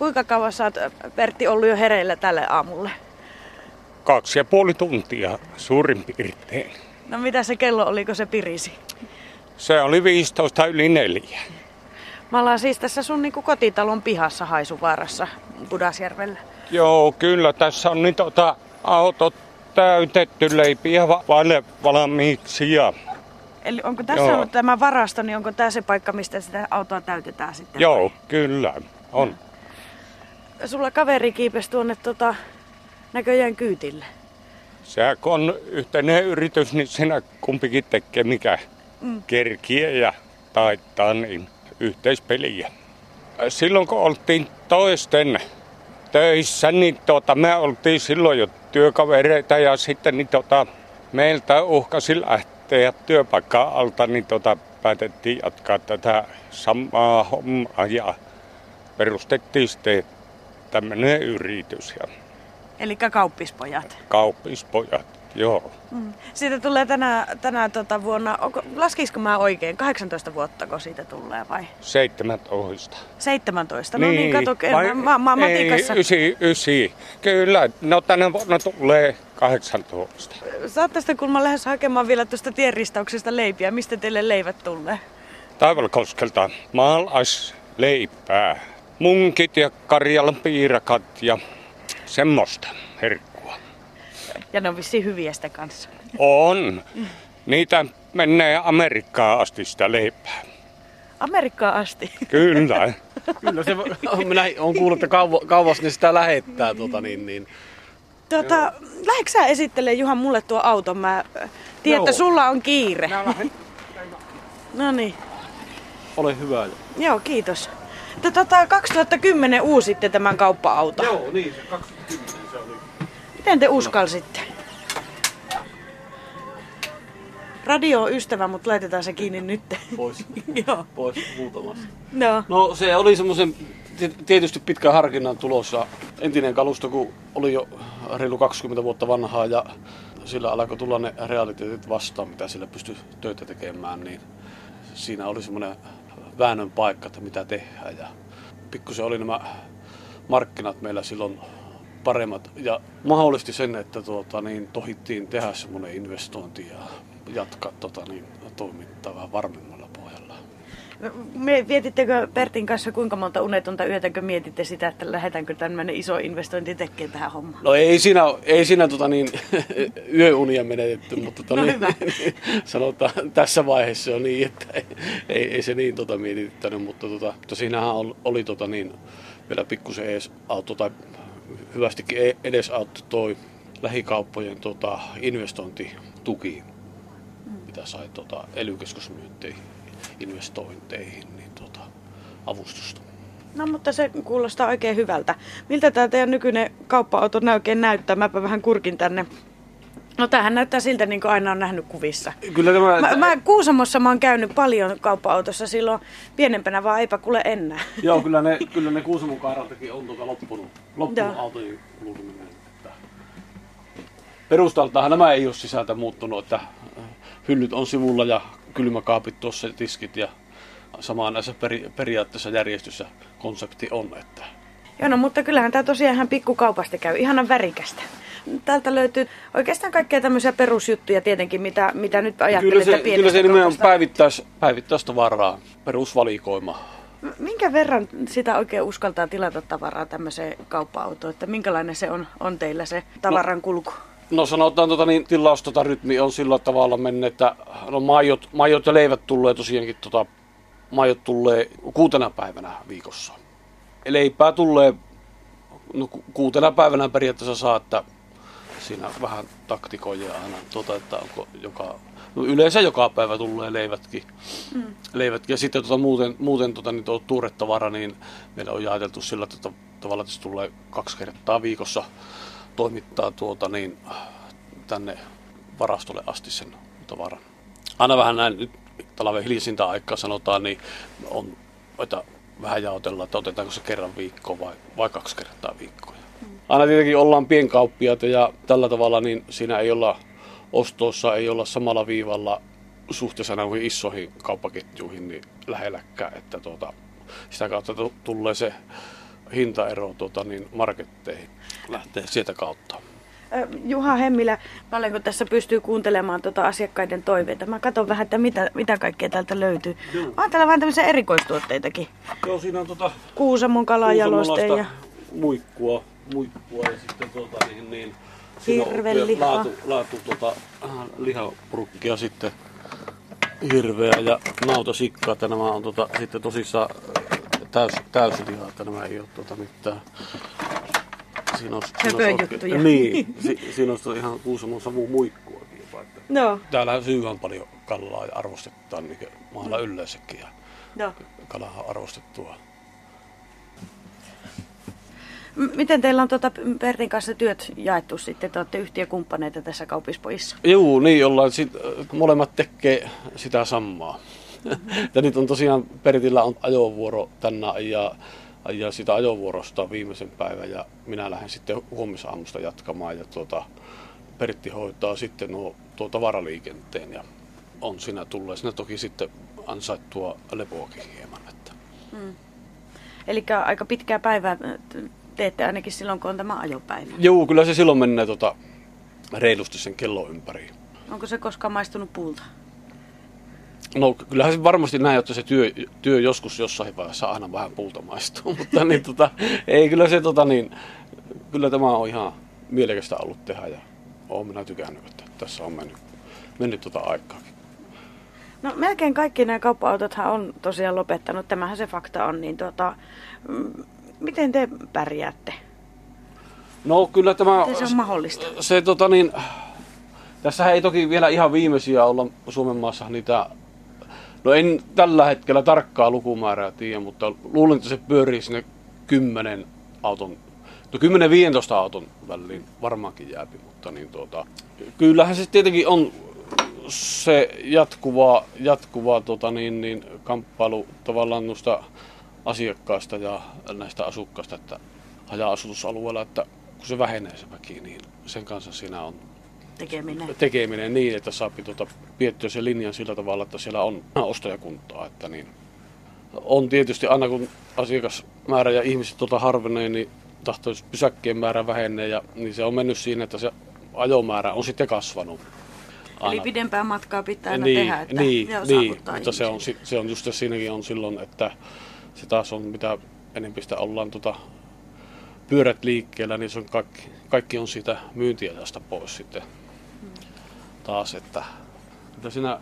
Kuinka kauan sä oot, Pertti, ollut jo hereillä tälle aamulle? Kaksi ja puoli tuntia suurin piirtein. No mitä se kello oli, kun se pirisi? Se oli 15 yli neljä. Me ollaan siis tässä sun niin kotitalon pihassa Haisuvaarassa Pudasjärvellä. Joo, kyllä tässä on niin tota, autot täytetty leipiä va- vaille valmiiksi ja Eli onko tässä Joo. ollut tämä varasto, niin onko tämä se paikka, mistä sitä autoa täytetään sitten? joo, kyllä on. Sulla kaveri kiipesi tuonne tota, näköjään kyytille. Se kun on yhteinen yritys, niin siinä kumpikin tekee mikä mm. kerkiä ja taittaa niin yhteispeliä. Silloin kun oltiin toisten töissä, niin tota, me oltiin silloin jo työkavereita ja sitten niin tota, meiltä uhkasi lähteä työpaikkaa alta, niin tota, päätettiin jatkaa tätä samaa hommaa ja perustettiin sitten tämmöinen yritys ja Eli kauppispojat. kauppispojat, joo. Mm. Siitä tulee tänä, tänä tota vuonna, onko, laskisiko mä oikein, 18 vuotta kun siitä tulee vai 17. 17? No niin, kato, vai- mä, mä, mä ei, matikassa. ysi, ysi. Kyllä, no tänä vuonna tulee 18. Saatte sitten, kun mä lähes hakemaan vielä tuosta tienristauksesta leipiä, mistä teille leivät tulee? Taivalkoskelta maalaisleipää, munkit ja Karjalan piirakat ja semmoista herkkua. Ja ne on vissiin hyviä sitä kanssa. On. Niitä menee Amerikkaan asti sitä leipää. Amerikkaan asti. Kyllä. Kyllä se, minä olen kuullut, että kauas, ne sitä lähettää. Tota, niin, niin. Tota, lähdetkö sä esittelee Juhan mulle tuo auton? Mä äh, tiedän, että Joo. sulla on kiire. No niin. Ole hyvä. Joo, kiitos. Te tota, 2010 uusitte tämän kauppa-auton. Joo, niin se 2010 se oli. Miten te uskalsitte? Radio on ystävä, mutta laitetaan se kiinni nyt. Pois, Joo. pois muutamassa. No. No se oli semmoisen tietysti pitkän harkinnan tulossa. Entinen kalusto, kun oli jo reilu 20 vuotta vanhaa ja sillä alkoi tulla ne realiteetit vastaan, mitä sillä pystyi töitä tekemään, niin siinä oli semmoinen väännön paikka, että mitä tehdään. Ja pikkusen oli nämä markkinat meillä silloin paremmat ja mahdollisti sen, että tuota, niin, tohittiin tehdä semmoinen investointi ja jatkaa tota, niin, toimintaa vähän pohjalla. Me, vietittekö Pertin kanssa kuinka monta unetonta yötä, kun mietitte sitä, että lähdetäänkö tämmöinen iso investointi tekemään tähän hommaan? No ei siinä, ei siinä tota niin, yöunia menetetty, mutta tota, No niin, sanotaan tässä vaiheessa on niin, että ei, ei, ei se niin tota mietittänyt, mutta, tota, mutta siinähän oli, oli tota niin, vielä pikkusen edes auto tai hyvästikin e- edes auto toi lähikauppojen tota, investointituki, mitä sai tota, ely investointeihin, niin tota, avustusta. No mutta se kuulostaa oikein hyvältä. Miltä tämä teidän nykyinen kauppa-auto oikein näyttää? Mäpä vähän kurkin tänne. No tämähän näyttää siltä, niin kuin aina on nähnyt kuvissa. Kyllä tämä, Mä, mä Kuusamossa mä oon käynyt paljon kauppa-autossa silloin pienempänä, vaan eipä kuule enää. Joo, kyllä ne, kyllä ne Kuusamon kaaraltakin on tuota loppunut, loppunut autojen kulkeminen. Että Perustaltahan nämä ei ole sisältä muuttunut, että äh, hyllyt on sivulla ja kylmäkaapit tuossa ja tiskit ja samaan näissä peri, periaatteessa järjestys ja konsepti on. Että Joo, no mutta kyllähän tämä tosiaan ihan pikkukaupasta käy. Ihanan värikästä. Täältä löytyy oikeastaan kaikkea tämmöisiä perusjuttuja tietenkin, mitä, mitä nyt ajattelet, kyllä se, kyllä se nimenomaan päivittäis, päivittäistä varaa, perusvalikoima. Minkä verran sitä oikein uskaltaa tilata tavaraa tämmöiseen kauppa-autoon? Että minkälainen se on, on teillä se tavaran kulku? No sanotaan, tota, niin, tilaus tota, rytmi on sillä tavalla mennyt, että no, maijot, maijot ja leivät tulee tosiaankin, tota, maijot tulee kuutena päivänä viikossa. Leipää tulee no, ku- kuutena päivänä periaatteessa saa, että siinä vähän taktikoja aina, tota, että onko joka, no, yleensä joka päivä tulee leivätkin. Mm. leivätkin. Ja sitten tota, muuten, muuten tota, niin tuo tuuretavara, niin meillä on jaeteltu sillä tavalla, että se tulee kaksi kertaa viikossa toimittaa tuota niin tänne varastolle asti sen tavaran. Aina vähän näin nyt talven hiljaisinta aikaa sanotaan, niin on, että vähän jaotellaan, että otetaanko se kerran viikkoon vai, vai kaksi kertaa viikkoa. Aina tietenkin ollaan pienkauppiaita ja tällä tavalla niin siinä ei olla ostoissa, ei olla samalla viivalla suhteessa näihin isoihin kauppaketjuihin niin lähelläkään, että tuota, sitä kautta tu- tulee se hintaero tota, niin marketteihin. Lähtee sieltä kautta. Juha Hemmilä, paljonko tässä pystyy kuuntelemaan tuota asiakkaiden toiveita? Mä katson vähän, että mitä, mitä kaikkea täältä löytyy. On täällä vähän tämmöisiä erikoistuotteitakin. Joo, siinä on tota Kuusamon kalajaloste ja muikkua, muikkua ja sitten tota, niin, niin, siinä on Hirvelihaa. Laatu, laatu tota, äh, lihapurkkia sitten hirveä ja nautasikkaa, että nämä on tota, sitten tosissaan täys, täyslihaa, että nämä ei ole tota, mitään Siinä on, Höpöjuttuja. Niin, si, siinä on ihan Kuusamon savu muikkuakin jopa. Että. No, Täällä syydään paljon kalaa ja arvostetaan niin maalla yleensäkin ja no. kalahan on arvostettua. Miten teillä on tuota Pertin kanssa työt jaettu sitten? Te olette yhtiökumppaneita tässä kaupispojissa. Joo, niin ollaan. Sit, äh, molemmat tekee sitä samaa. Ja nyt on tosiaan Pertillä on ajovuoro tänään ja, ja sitä ajovuorosta viimeisen päivän ja minä lähden sitten huomisaamusta jatkamaan ja tuota, Pertti hoitaa sitten nuo, tuo tavaraliikenteen ja on siinä tullut. Siinä toki sitten ansaittua lepoakin hieman. Että. Eli aika pitkää päivää teette ainakin silloin, kun on tämä ajopäivä. Joo, kyllä se silloin menee tota, reilusti sen kellon ympäri. Onko se koskaan maistunut puulta? No kyllähän se varmasti näin, että se työ, työ joskus jossain vaiheessa aina vähän puulta maistuu, mutta niin, tota, ei kyllä se tota, niin, kyllä tämä on ihan mielekästä ollut tehdä ja olen minä tykännyt, että tässä on mennyt, mennyt tota aikaakin. No melkein kaikki nämä kauppa-autothan on tosiaan lopettanut. Tämähän se fakta on. Niin tuota, mm, miten te pärjäätte? No kyllä tämä... Miten se on mahdollista? Se tota niin, tässä ei toki vielä ihan viimeisiä olla Suomen maassa niitä, no en tällä hetkellä tarkkaa lukumäärää tiedä, mutta luulen, että se pyörii sinne 10 auton, no 10-15 auton väliin varmaankin jääpi, mutta niin tuota, kyllähän se tietenkin on se jatkuva, jatkuva tota niin, niin, kamppailu tavallaan noista asiakkaista ja näistä asukkaista, että haja-asutusalueella, että kun se vähenee se väki, niin sen kanssa siinä on Tekeminen. tekeminen niin, että saa tuota, piettyä sen linjan sillä tavalla, että siellä on ostajakuntaa. Että niin. On tietysti aina kun asiakasmäärä ja ihmiset tuota harvenee, niin tahtoisi pysäkkien määrä vähenee ja niin se on mennyt siinä, että se ajomäärä on sitten kasvanut. Eli pidempää matkaa pitää aina niin, tehdä, että niin, niin, mutta se on, se on just siinäkin on silloin, että se taas on mitä enempi sitä ollaan tota, pyörät liikkeellä, niin se on kaikki, kaikki on siitä myyntiajasta pois sitten taas, että, että siinä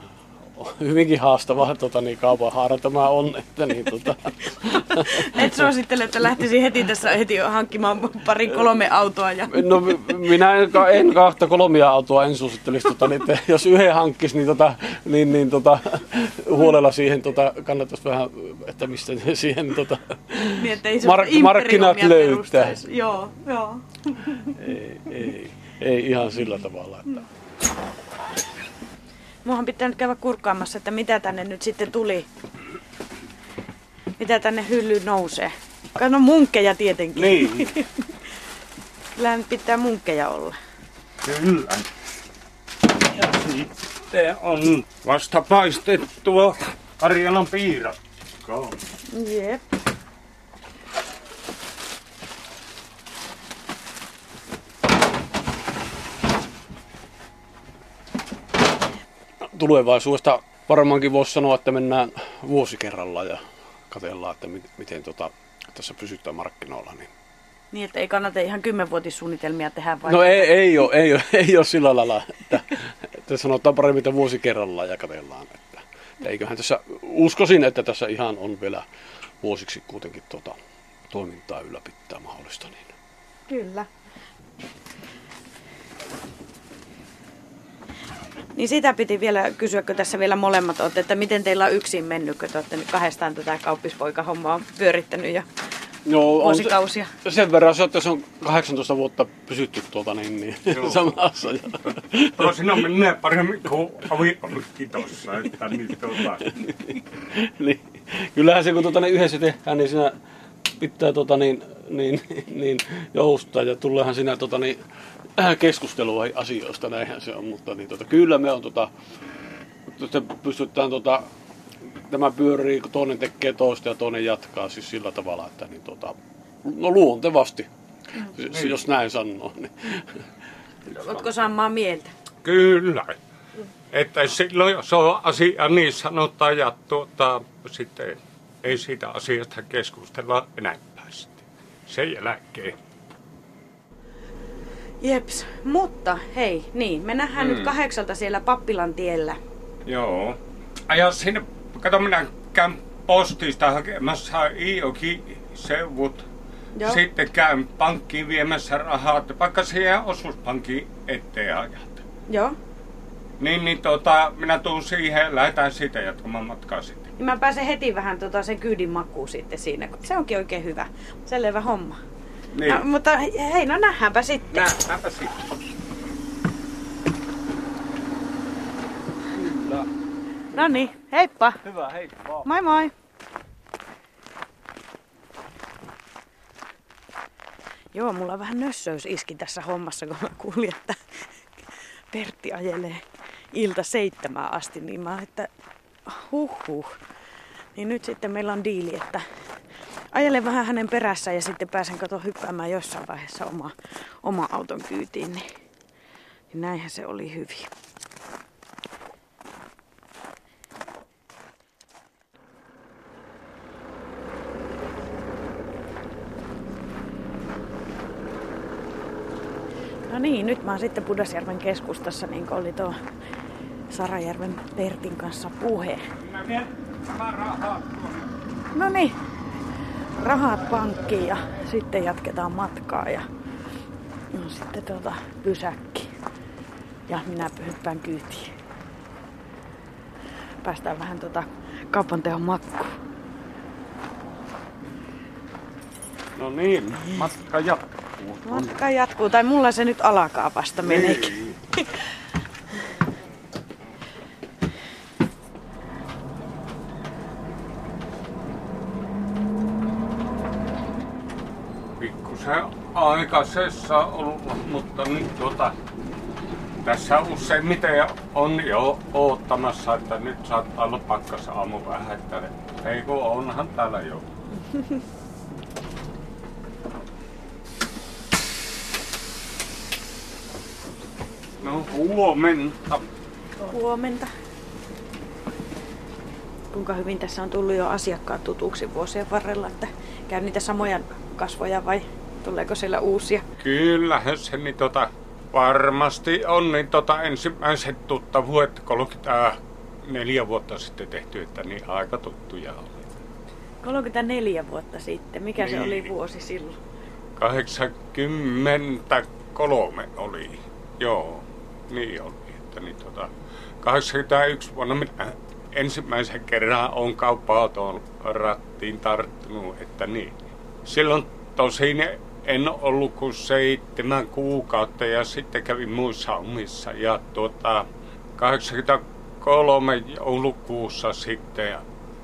on hyvinkin haastava tota, niin kaupan haara tämä on, että niin, tota, Et suosittele, että lähtisi heti tässä heti hankkimaan pari kolme autoa. Ja... No minä en, en kahta kolmia autoa en suosittelisi, tota, niin, että jos yhden hankkisi, niin, tota, niin, niin tota, huolella siihen tota, kannattaisi vähän, että mistä siihen tota, Niin, ettei se Mark- markkinat löytää. Joo, joo. ei, ei, ei ihan sillä tavalla. Että. Muahan pitää nyt käydä kurkkaamassa, että mitä tänne nyt sitten tuli. Mitä tänne hyllyyn nousee. No munkkeja tietenkin. Niin, Kyllähän nyt pitää munkkeja olla. kyllä. Ja sitten on vasta paistettua Karjalan piirakkaa. Jep. Tulevaisuudesta varmaankin voisi sanoa, että mennään vuosi kerrallaan ja katsellaan, että miten, miten tota, tässä pysytään markkinoilla. Niin. Niin, että ei kannata ihan kymmenvuotissuunnitelmia tehdä vai? No ei, ei, ole, ei, ole, ei ole sillä lailla, että, että sanotaan paremmin, että vuosi kerrallaan ja katsellaan. Että, että eiköhän tässä, uskoisin, että tässä ihan on vielä vuosiksi kuitenkin tuota, toimintaa ylläpitää mahdollista. Niin. Kyllä. Niin sitä piti vielä kysyä, kun tässä vielä molemmat olette, että miten teillä on yksin mennyt, kun te olette nyt kahdestaan tätä kauppispoikahommaa pyörittänyt Joo, on vuosikausia. Se, sen verran se, että se on 18 vuotta pysytty tuota, niin, niin samassa. Ja, Toisinä menee paremmin kuin avioliitto tuossa, että niin tuota, niin, kyllähän se kun tuota, niin yhdessä tehdään, niin siinä pitää tuota, niin, niin, niin, joustaa ja tuleehan siinä tuota, niin, äh, keskustelua asioista, näinhän se on, mutta niin, tuota, kyllä me on että pystytään tuota, tämä pyörii, kun toinen tekee toista ja toinen jatkaa siis sillä tavalla, että niin, tuota, No luontevasti, mm. jos näin sanoo. Niin. Oletko samaa mieltä? Kyllä. Että silloin, jos on asia niin sanotaan ja tuota, sitten ei siitä asiasta keskustella enempää sitten. Sen jälkeen. Jeps, mutta hei, niin, me nähdään mm. nyt kahdeksalta siellä Pappilan tiellä. Joo. Aja sinne, kato minä käyn postista hakemassa IOK-seuvut. Joo. Sitten käyn pankkiin viemässä rahaa, vaikka siihen osuuspankin eteen ajat. Joo. Niin, niin tota, minä tuun siihen, lähdetään siitä jatkamaan matkaa sitten. Niin mä pääsen heti vähän tota, sen kyydin makuun sitten siinä. Se onkin oikein hyvä. Selvä homma. Niin. No, mutta hei, no nähdäänpä sitten. Nähdäänpä sitten. Kyllä. No niin, heippa. Hyvä, heippa. Moi moi. Joo, mulla on vähän nössöys iski tässä hommassa, kun mä kuulin, että Pertti ajelee ilta seitsemään asti, niin mä että huh huh. Niin nyt sitten meillä on diili, että ajelen vähän hänen perässä ja sitten pääsen kato hyppäämään jossain vaiheessa oma, oma auton kyytiin. Niin, niin näinhän se oli hyvin. No niin, nyt mä oon sitten Pudasjärven keskustassa, niin kuin oli tuo Sarajärven Pertin kanssa puhe. Minä vien rahaa No niin, rahat pankkiin ja sitten jatketaan matkaa ja no, sitten tuota pysäkki. Ja minä hyppään kyytiin. Päästään vähän tuota kaupan tehon makkuun. No niin, matka jatkuu. Matka jatkuu, tai mulla se nyt alkaa vasta niin. meneekin. Pikkusen aikaisessa ollut, mutta nyt tuota, tässä useimmiten on jo oottamassa, että nyt saattaa olla pakkas aamu vähän, että ei kun onhan täällä jo. No huomenta. Huomenta. Kuinka hyvin tässä on tullut jo asiakkaat tutuksi vuosien varrella, että käy niitä samoja kasvoja vai tuleeko siellä uusia? Kyllähän se niin tota, varmasti on niin tota, ensimmäiset tuttavuudet 34 vuotta sitten tehty, että niin aika tuttuja oli. 34 vuotta sitten. Mikä niin. se oli niin. vuosi silloin? 83 oli, joo. Niin oli. Että niin, tota, 81 vuonna minä ensimmäisen kerran on kauppa-auton rattiin tarttunut, että niin. Silloin tosin en ollut kuin seitsemän kuukautta ja sitten kävin muissa omissa. Ja tuota, 83 joulukuussa sitten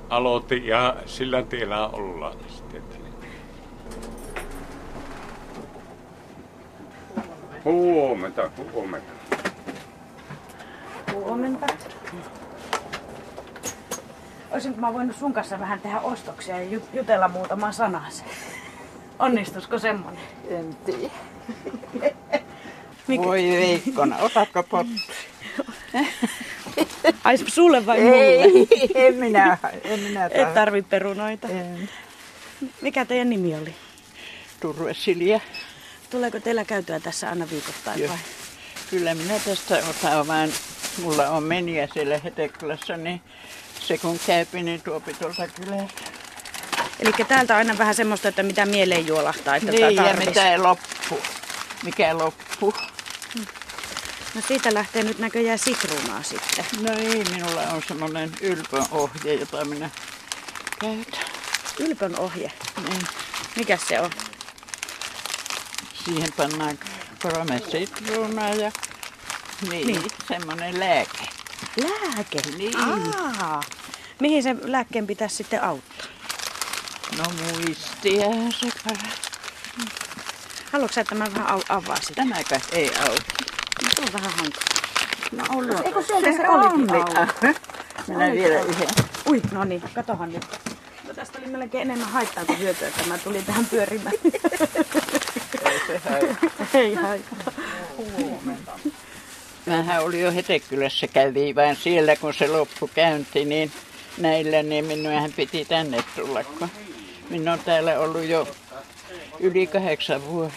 aloitin ja sillä tiellä ollaan sitten. Huomenta, huomenta. Huomenta. Olisinko mä voinut sun kanssa vähän tehdä ostoksia ja jutella muutaman sanasen? Onnistusko semmonen? En tiedä. Voi Veikkona, otatko pottu? Ai sulle vai Ei, mulle? en minä, en minä Et tarvi perunoita. En. Mikä teidän nimi oli? Turve Silja. Tuleeko teillä käytyä tässä aina viikoittain Joo. vai? Kyllä minä tästä otan vaan, mulla on meniä siellä Hetekylässä, niin se kun käypi, niin tuopi tuolta kylästä. Eli täältä on aina vähän semmoista, että mitä mieleen juolahtaa, että Niin, ja mitä ei loppu. Mikä loppu? No siitä lähtee nyt näköjään sitruunaa sitten. No ei, minulla on semmoinen ylpön ohje, jota minä käytän. Ylpön ohje. Niin. Mikä se on? Siihen pannaan kolme sitruunaa ja niin, Niin. niin. semmoinen lääke. Lääke. Niin. Aa. Mihin se lääkkeen pitäisi sitten auttaa? No muistia se. Haluatko sä, että mä vähän avaan sitä? Tämäkö ei auki? No, se on vähän hankala. No ollut. Eikö sieltä se olikin on. auki? Olikin vielä yhden. Ui, no niin, katohan nyt. tästä oli melkein enemmän haittaa kuin hyötyä, että mä tulin tähän pyörimään. Ei se haittaa. Ei haittaa. Mähän oli jo Hetekylässä kävi, vaan siellä kun se loppu käynti, niin näillä, niin minunhan piti tänne tulla, kun minä olen täällä ollut jo yli kahdeksan vuotta.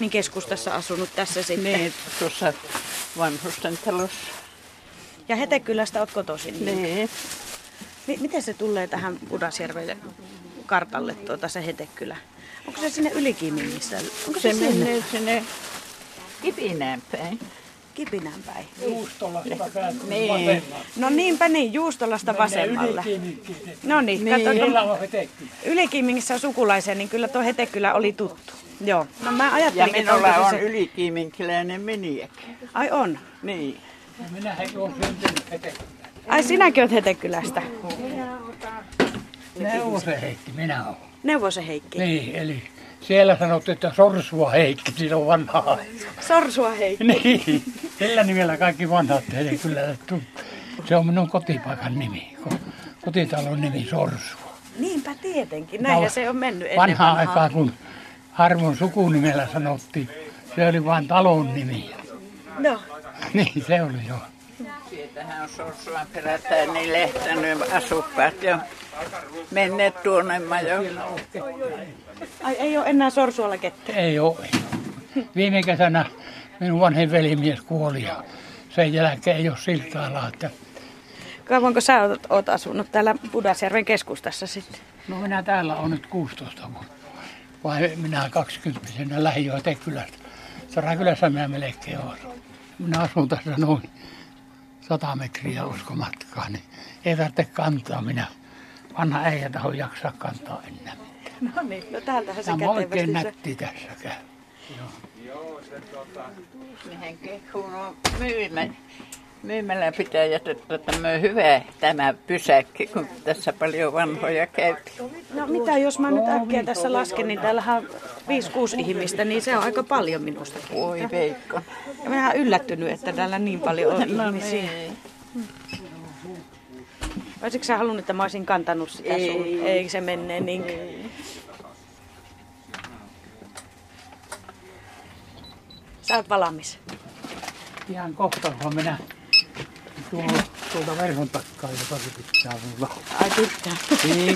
Niin keskustassa asunut tässä sitten. Niin, tuossa vanhusten talossa. Ja Hetekylästä oot kotoisin. Niin. M- miten se tulee tähän Pudasjärven kartalle tuota se Hetekylä? Onko se sinne Ylikiimingissä? Onko se, Se sinne? menee sinne Kipinään päin. Kipinän päin. Niin. No niinpä niin, Juustolasta vasemmalle. No niin, Niin. kato, tuon- Ylikiimingissä on sukulaisia, niin kyllä tuo Hetekylä oli tuttu. Joo. No mä Ja ajattelin, että minulla onko on se... ylikiiminkiläinen miniäkin. Ai on. Niin. Ai sinäkin oot Hetekylästä. Neuvosen Heikki, minä olen. Neuvosen Heikki. Niin, eli siellä sanottiin, että Sorsua Heikki, sillä on vanhaa. Sorsua Heikki. Niin, sillä nimellä kaikki vanhat teille kyllä tuntuu. Se on minun kotipaikan nimi, ko- kotitalon nimi Sorsua. Niinpä tietenkin. Näinhän se on mennyt ennen Vanhaa vanhaa. aikaa, kun harvon sukunimellä sanottiin, se oli vain talon nimi. No, Niin, se oli jo. Sieltähän on Sorsuan perätään niin lehtänyt asukkaat jo menneet tuonne majoon. ai ei ole enää Sorsualla ketään. Ei ole. Viime kesänä minun vanhin velimies kuoli ja sen jälkeen ei ole siltaa että Kauanko sä oot, oot asunut täällä Pudasjärven keskustassa sitten? No minä täällä on nyt 16 vuotta. Vai minä 20 lähdin jo Tekylästä. Sorakylässä minä melkein olen. Minä asun tässä noin 100 metriä uskomatkaa, niin ei tarvitse kantaa minä. Vanha äijä taho jaksaa kantaa enää. No niin, no täältähän se Tämä on oikein nätti tässä käy. Mehän kehun on myymä, myymällä pitäjät, että tämä on hyvä tämä pysäkki, kun tässä paljon vanhoja käy. No mitä jos mä nyt äkkiä tässä lasken, niin täällähän on 5-6 ihmistä, niin se on aika paljon minustakin. Oi Veikko. Ja mä oon yllättynyt, että täällä niin paljon on No ihmisiä. niin. Olisitko sä halunnut, että mä olisin kantanut sitä Ei. sun? Ei se menee niin. Sä oot valmis. Ihan kohta, kun minä tuolla, tuolta verhon takkaa, joka se pitää mulla. Ai pitää.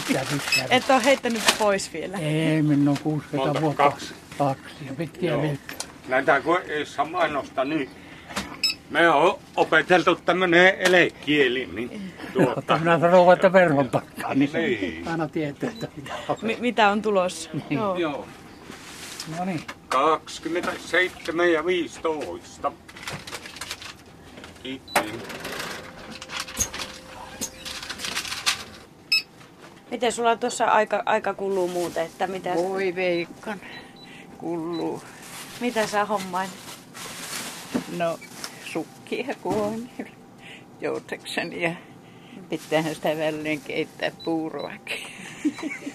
Pitää, pitää. Et oo heittänyt pois vielä. Ei, minun on 60 Monta? vuotta. Kaksi. Kaksi. Ja pitkiä vilkkaa. Näitä kun ei saa mainostaa, niin me on opeteltu tämmönen elekieli, niin tuota, minä sanon, että verhon takkaa, niin se Niin. aina tietää, että mitä on. Mi- mitä on tulossa? Joo. joo, No niin, 27 ja 15. Kiitos. Miten sulla tuossa aika, aika kuluu muuten, että mitä, Voi Veikkan. Kulluu. mitä sä hommain? No, sukkia kun on joutakseni ja pitäähän sitä väliin keittää puuroakin.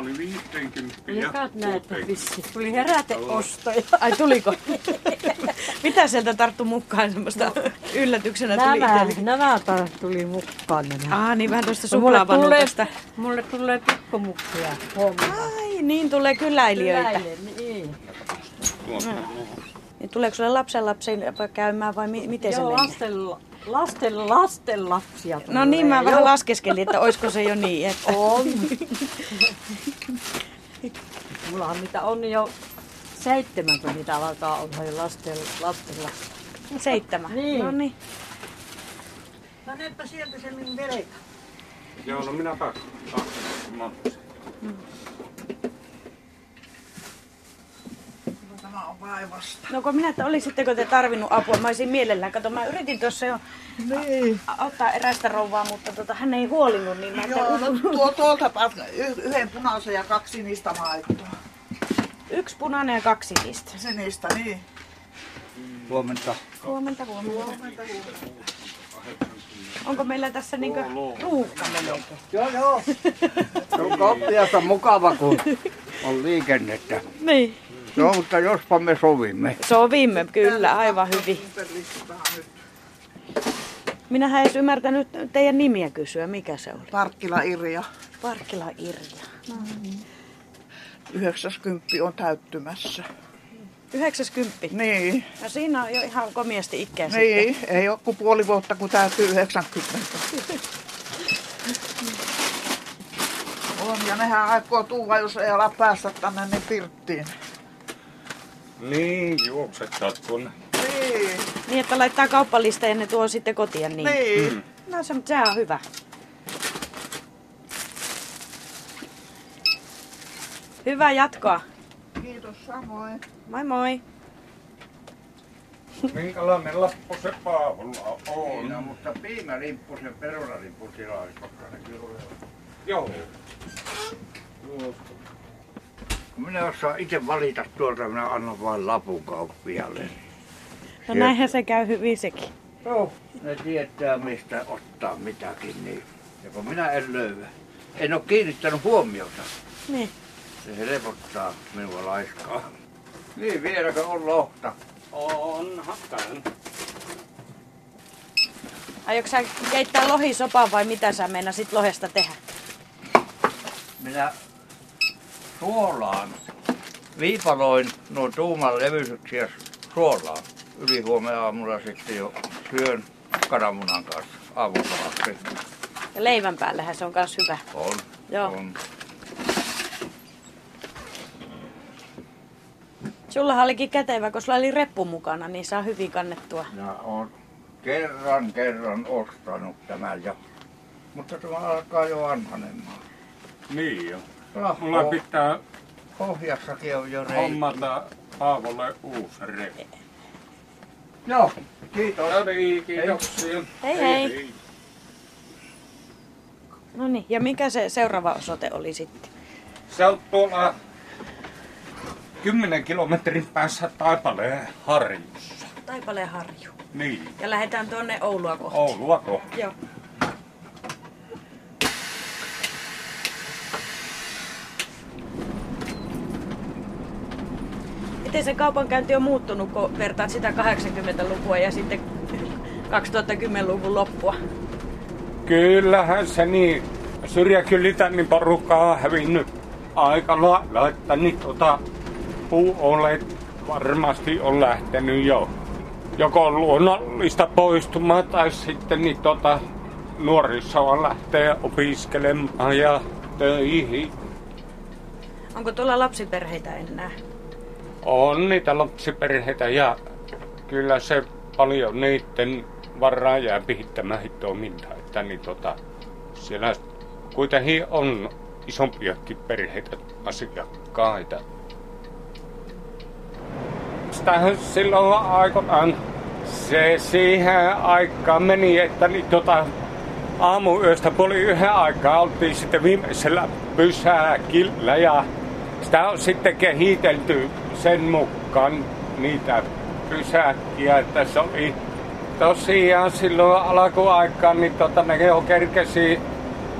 oli 50 ja Likat 60. vissi. Tuli heräteostoja. Ai tuliko? mitä sieltä tarttu mukaan semmoista yllätyksenä tuli Nämä, itselle? nämä tuli mukaan nämä. Ah, niin vähän tuosta No, mulle, tulee, suklaavanuutasta. mulle tulee pikkumuksia huomenna. Ai, niin tulee kyläilijöitä. Kyläille, Niin. Niin tuleeko sulle lapsen lapsi käymään vai mi- miten se Joo, menee? lasten, lasten, lasten lapsia tulee. No niin, mä vähän laskeskelin, että olisiko se jo niin. Että... On. Mulla on niitä on jo seitsemän, kun niitä alkaa olla jo lasten, lasten lapsia. Seitsemän. Niin. No niin. Panepa sieltä se minun velka. Joo, no minä kaksi. Kaksi. monta. No kun minä, että olisitteko te tarvinnut apua, mä olisin mielellään. Kato, mä yritin tuossa jo Niin. a- auttaa erästä rouvaa, mutta tota, hän ei huolinut, niin mä Joo, että no tuo tuolta y- yhden punaisen ja kaksi sinistä maitoa. yksi punainen ja kaksi sinistä. Sinistä, niin. Huomenta. Huomenta, huomenta. Onko meillä tässä niinkö ruuhka melkein? Joo, joo. Se on mukava, kun on liikennettä. Niin. No, mutta jospa me sovimme. Sovimme kyllä, aivan hyvin. Minähän edes ymmärtänyt teidän nimiä kysyä, mikä se oli. Parkkila Irja. Parkkila Irja. 90 on täyttymässä. 90. Niin, No siinä on jo ihan komiasti ikää niin. ei ole kuin puoli vuotta kun täytyy 90. On, ja nehän aikoo tuua, jos ei ala päästä tänne niin pirttiin. Niin, juoksettaa tuonne. Niin, Niin, että laittaa kauppalisteen ja ne tuo sitten kotiin. Niin. niin. No se, se on hyvä. Hyvää jatkoa. Kiitos samoin. Moi moi. Minkälainen lappu se Paavolla on? No, mutta piimälimppu, se perunalimppu sillä olisi, koska ne kyllä. Joo. Kun minä osaan itse valita tuolta, minä annan vain lapun kauppialle. No näinhän se käy hyvin sekin. Joo. Ne tietää mistä ottaa mitäkin, niin. Ja kun minä en löyä, en ole kiinnittänyt huomiota. Niin. Se helpottaa minua laiskaa. Niin, vieläkö on lohta? Onhan tän. Aiotko sä keittää lohisopan vai mitä sä meinasit lohesta tehdä? Minä suolaan, viipaloin nuo tuuman levyisyksi ja suolaan. Yli huomenna aamulla sitten jo syön kananmunan kanssa aamupalaksi. Ja leivän päällähän se on kans hyvä. On. Joo. On. Sulla olikin kätevä, kun sulla oli reppu mukana, niin saa hyvin kannettua. Ja on kerran kerran ostanut tämän ja mutta tämä alkaa jo vanhanemaan. Niin jo. Rahko, Mulla pitää pohjassakin on jo reikä. hommata Paavolle uusi reppu. Joo, kiitos. No niin, kiitoksia. Hei hei. No niin, ja mikä se seuraava osoite oli sitten? Se on tuolla 10 kilometrin päässä Taipaleen harjussa. Taipaleen harju. Niin, Ja lähdetään tuonne Oulua kohti. Oulua kohti. Joo. Miten se kaupankäynti on muuttunut, kun vertaat sitä 80-lukua ja sitten 2010-luvun loppua? Kyllähän se niin. Syrjäkylitä niin porukkaa on hävinnyt aika lailla, että niin tota, puuolet varmasti on lähtenyt jo joko luonnollista poistumaa tai sitten niin tota, nuorisoa lähtee opiskelemaan ja töihin. Onko tuolla lapsiperheitä enää? On niitä lapsiperheitä ja kyllä se paljon niiden varaa jää pihittämään toimintaa. Että niin tota, siellä kuitenkin on isompiakin perheitä asiakkaita. Sitähän silloin aikoinaan se siihen aikaan meni, että niin tota, aamuyöstä puoli yhden aikaa oltiin sitten viimeisellä pysäkillä ja sitä on sitten kehitelty sen mukaan niitä pysäkkiä, se oli tosiaan silloin alkuaikaan, niin tota, ne jo kerkesi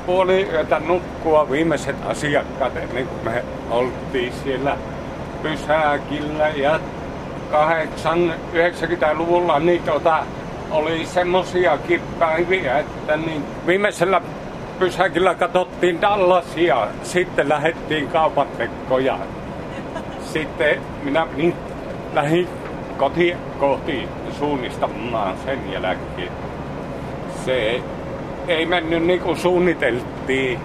puoli yötä nukkua viimeiset asiakkaat ennen kuin me oltiin siellä pysäkillä ja 80-90-luvulla niin tota, oli semmosiakin päiviä, että niin viimeisellä pysäkillä katsottiin Dallasia, sitten lähdettiin kaupatekkoja. Sitten minä niin lähdin koti kohti suunnistamaan sen jälkeen. Se ei mennyt niin kuin suunniteltiin,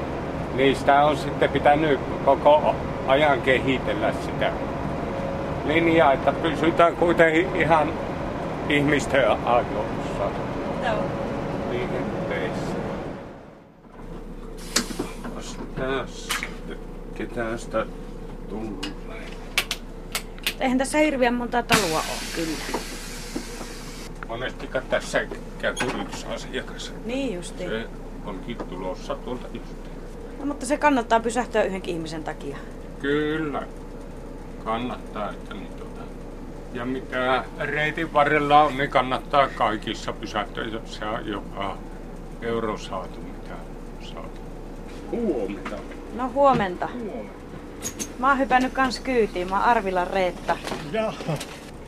niin sitä on sitten pitänyt koko ajan kehitellä sitä linjaa, että pysytään kuitenkin ihan ihmisten ajoissa Joo. liikenteessä. Tässä, ketä sitä tulee? Eihän tässä hirveän monta taloa ole kyllä. Monestiko tässä käy kuin yksi asiakas? Niin justiin. Se onkin tulossa tuolta just. No, mutta se kannattaa pysähtyä yhdenkin ihmisen takia. Kyllä. Kannattaa, että niin tuota. Ja mitä reitin varrella on, niin kannattaa kaikissa pysähtyä, jos se on joka euro saatu, mitä saatu. Huomenta. No huomenta. Huomenta. Mä oon hypännyt kans kyytiin. Mä oon Arvilan Reetta. Jaha,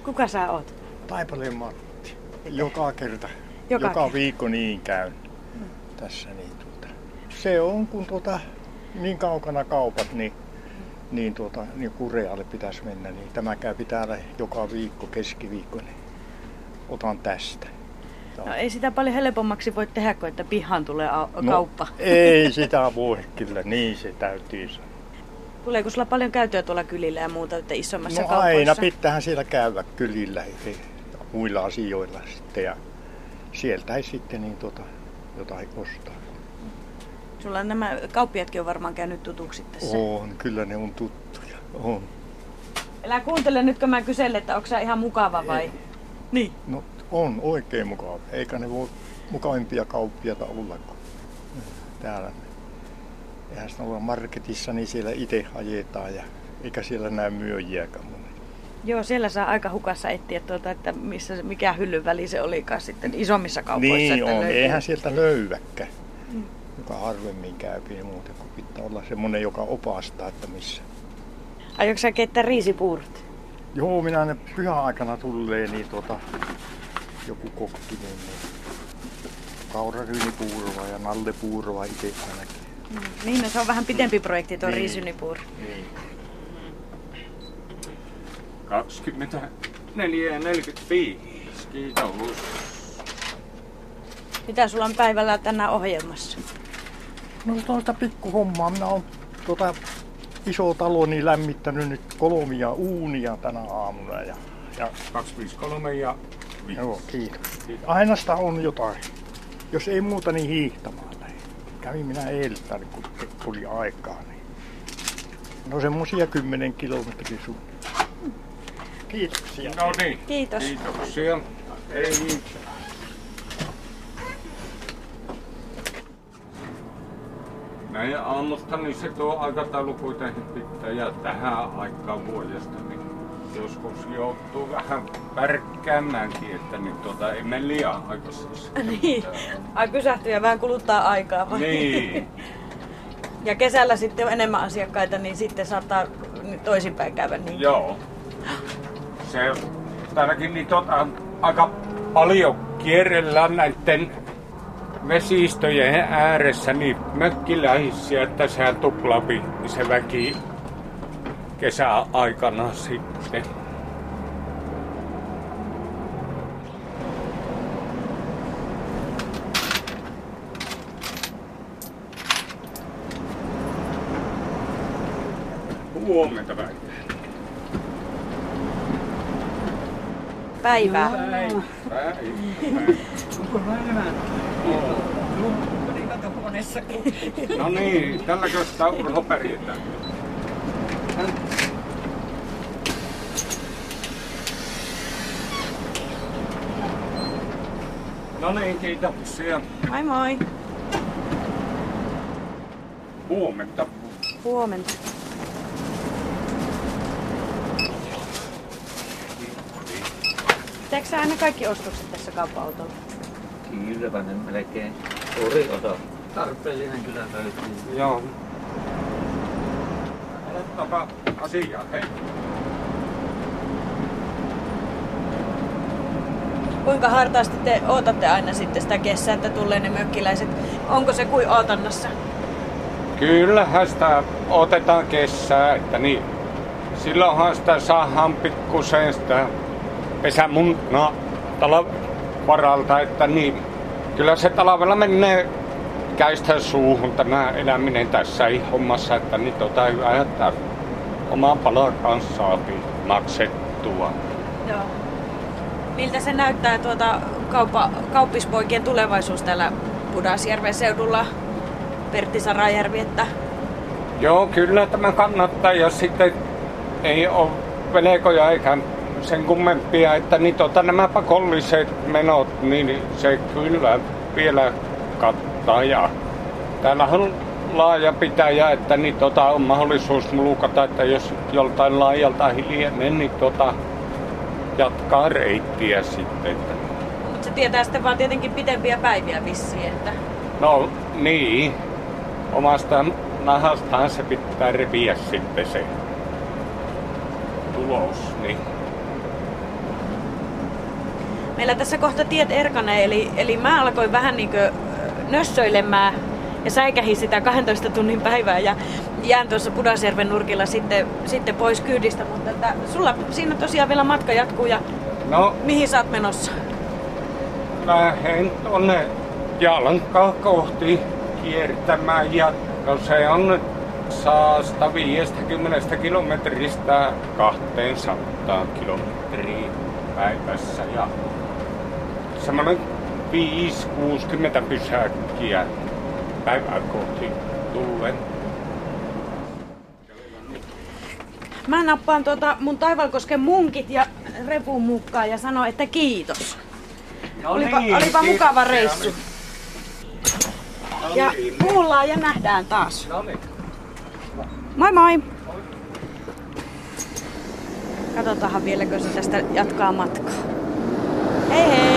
Kuka sä oot? Taipaleen Matti. Joka kerta, Joka joka, kerta. viikko niin käyn tässä. Niin tuota. Se on, kun tuota, niin kaukana kaupat, niin, niin, tuota, niin Kurealle pitäisi mennä. Niin tämä käy täällä joka viikko, keskiviikko, niin otan tästä. No ei sitä paljon helpommaksi voi tehdä, kun että pihaan tulee No, kauppa. Ei sitä voi kyllä, niin se täytyy sanoa. Tuleeko sulla paljon käytöä tuolla kylillä ja muuta, että isommassa No kaupoissa? aina pitäähän siellä käydä kylillä ja muilla asioilla sitten ja sieltä ei sitten niin tuota, jotain ostaa. Sulla on nämä kauppiatkin on varmaan käynyt tutuksi tässä. On, kyllä ne on tuttuja. On. Älä kuuntele nyt, kun mä kyselen, että onko sä ihan mukava vai? Niin. No on oikein mukava. Eikä ne voi mukavimpia kauppiaita olla kuin täällä. Eihän sitä olla marketissa, niin siellä itse ajetaan ja eikä siellä näy myöjiäkään mun. Joo, siellä saa aika hukassa etsiä tuota, että missä, mikä hyllyn väli se olikaan sitten isommissa kaupoissa. Niin että on, löytyy. eihän sieltä löyväkään. Mm. Joka harvemmin käy niin muuten, kun pitää olla semmoinen, joka opastaa, että missä. Aiotko sä keittää riisipuurot? Joo, minä ne pyhän aikana tulee, niin tota, joku kokki, niin, niin kauraryynipuuroa ja nallepuuroa itse ainakin. Niin, no se on vähän pitempi projekti tuo Niin. riisynipuuro. Niin. 24 ja 45. Kiitos. Mitä sulla on päivällä tänään ohjelmassa? No tuosta pikkuhommaa. Minä olen tuota iso taloni lämmittänyt nyt kolmia uunia tänä aamuna. Ja, ja 253 ja 5. Joo, kiitos. Aina sitä on jotain. Jos ei muuta, niin hiihtämään. Kävin minä eiltä, kun tuli aikaa. Niin. No semmosia 10 kilometriä sun. Kiitoksia. No niin. Kiitos. Kiitoksia. Ei. Näin aamusta, niin se tuo aikataulu kuitenkin pitää ja tähän aikaan vuodesta, niin joskus joutuu vähän pärkkäämäänkin, että niin tuota, ei mene liian aikaisin. Niin. Ai pysähtyy ja vähän kuluttaa aikaa vai? Niin. Ja kesällä sitten on enemmän asiakkaita, niin sitten saattaa toisinpäin käydä niin. Joo. Se täälläkin niin tota, aika paljon kierrellään näiden vesistöjen ääressä niin mökkiläisiä, että sehän tuplaapi se väki kesäaikana sitten. Huomenta päivää. Päivää. No niin, tälläkö sitä Urho pärjätään? No niin, kiitoksia. Moi moi. Huomenta. Huomenta. Teekö sä aina kaikki ostokset tässä kauppa-autolla? Kyllä, ne melkein suuri osa. Tarpeellinen kyllä löytyy. Joo. Aloittapa asiaa, hei. Kuinka hartaasti te ootatte aina sitten sitä kesää, että tulee ne mökkiläiset? Onko se kuin ootannassa? Kyllähän sitä otetaan kesää, että niin. Silloinhan sitä saadaan pikkusen sitä pesämunnaa talvaralta, että niin. Kyllä se talvella menee käistä suuhun tämä eläminen tässä hommassa, että niin tota hyvä, että oman palkan saatiin maksettua. Joo. Miltä se näyttää tuota kauppa, kauppispoikien tulevaisuus täällä Pudasjärven seudulla? Pertti Sarajärvi, että Joo, kyllä tämä kannattaa ja sitten ei ole velkoja eikä sen kummempia, että niin tota, nämä pakolliset menot, niin se kyllä vielä kattaa ja täällä on laaja pitäjä, että niin tota, on mahdollisuus mulukata, että jos joltain laajalta hiljenee, niin tota, jatkaa reittiä sitten. Mutta se tietää sitten vaan tietenkin pitempiä päiviä vissiin, että No niin, omasta nahastahan se pitää repiä sitten se tulos. Niin. Meillä tässä kohta tiet erkanee, eli, eli mä alkoin vähän niin nössöilemään ja säikähin sitä 12 tunnin päivää ja jään tuossa Pudasjärven nurkilla sitten, sitten pois kyydistä, mutta että sulla siinä tosiaan vielä matka jatkuu ja No, mihin sä oot menossa? lähden tonne Jalankaa kohti kiertämään ja no se on 150 kilometristä 200 kilometriä päivässä ja semmoinen 5-60 pysäkkiä päivää kohti tullen. Mä nappaan tuota mun Taivalkosken munkit ja repun mukaan ja sanon, että kiitos. No Olipa, niin, olipa kiitos. mukava reissu. Ja niin. kuullaan ja nähdään taas. No niin. Moi moi! Katsotaanhan vieläkö se tästä jatkaa matkaa. Hei hei!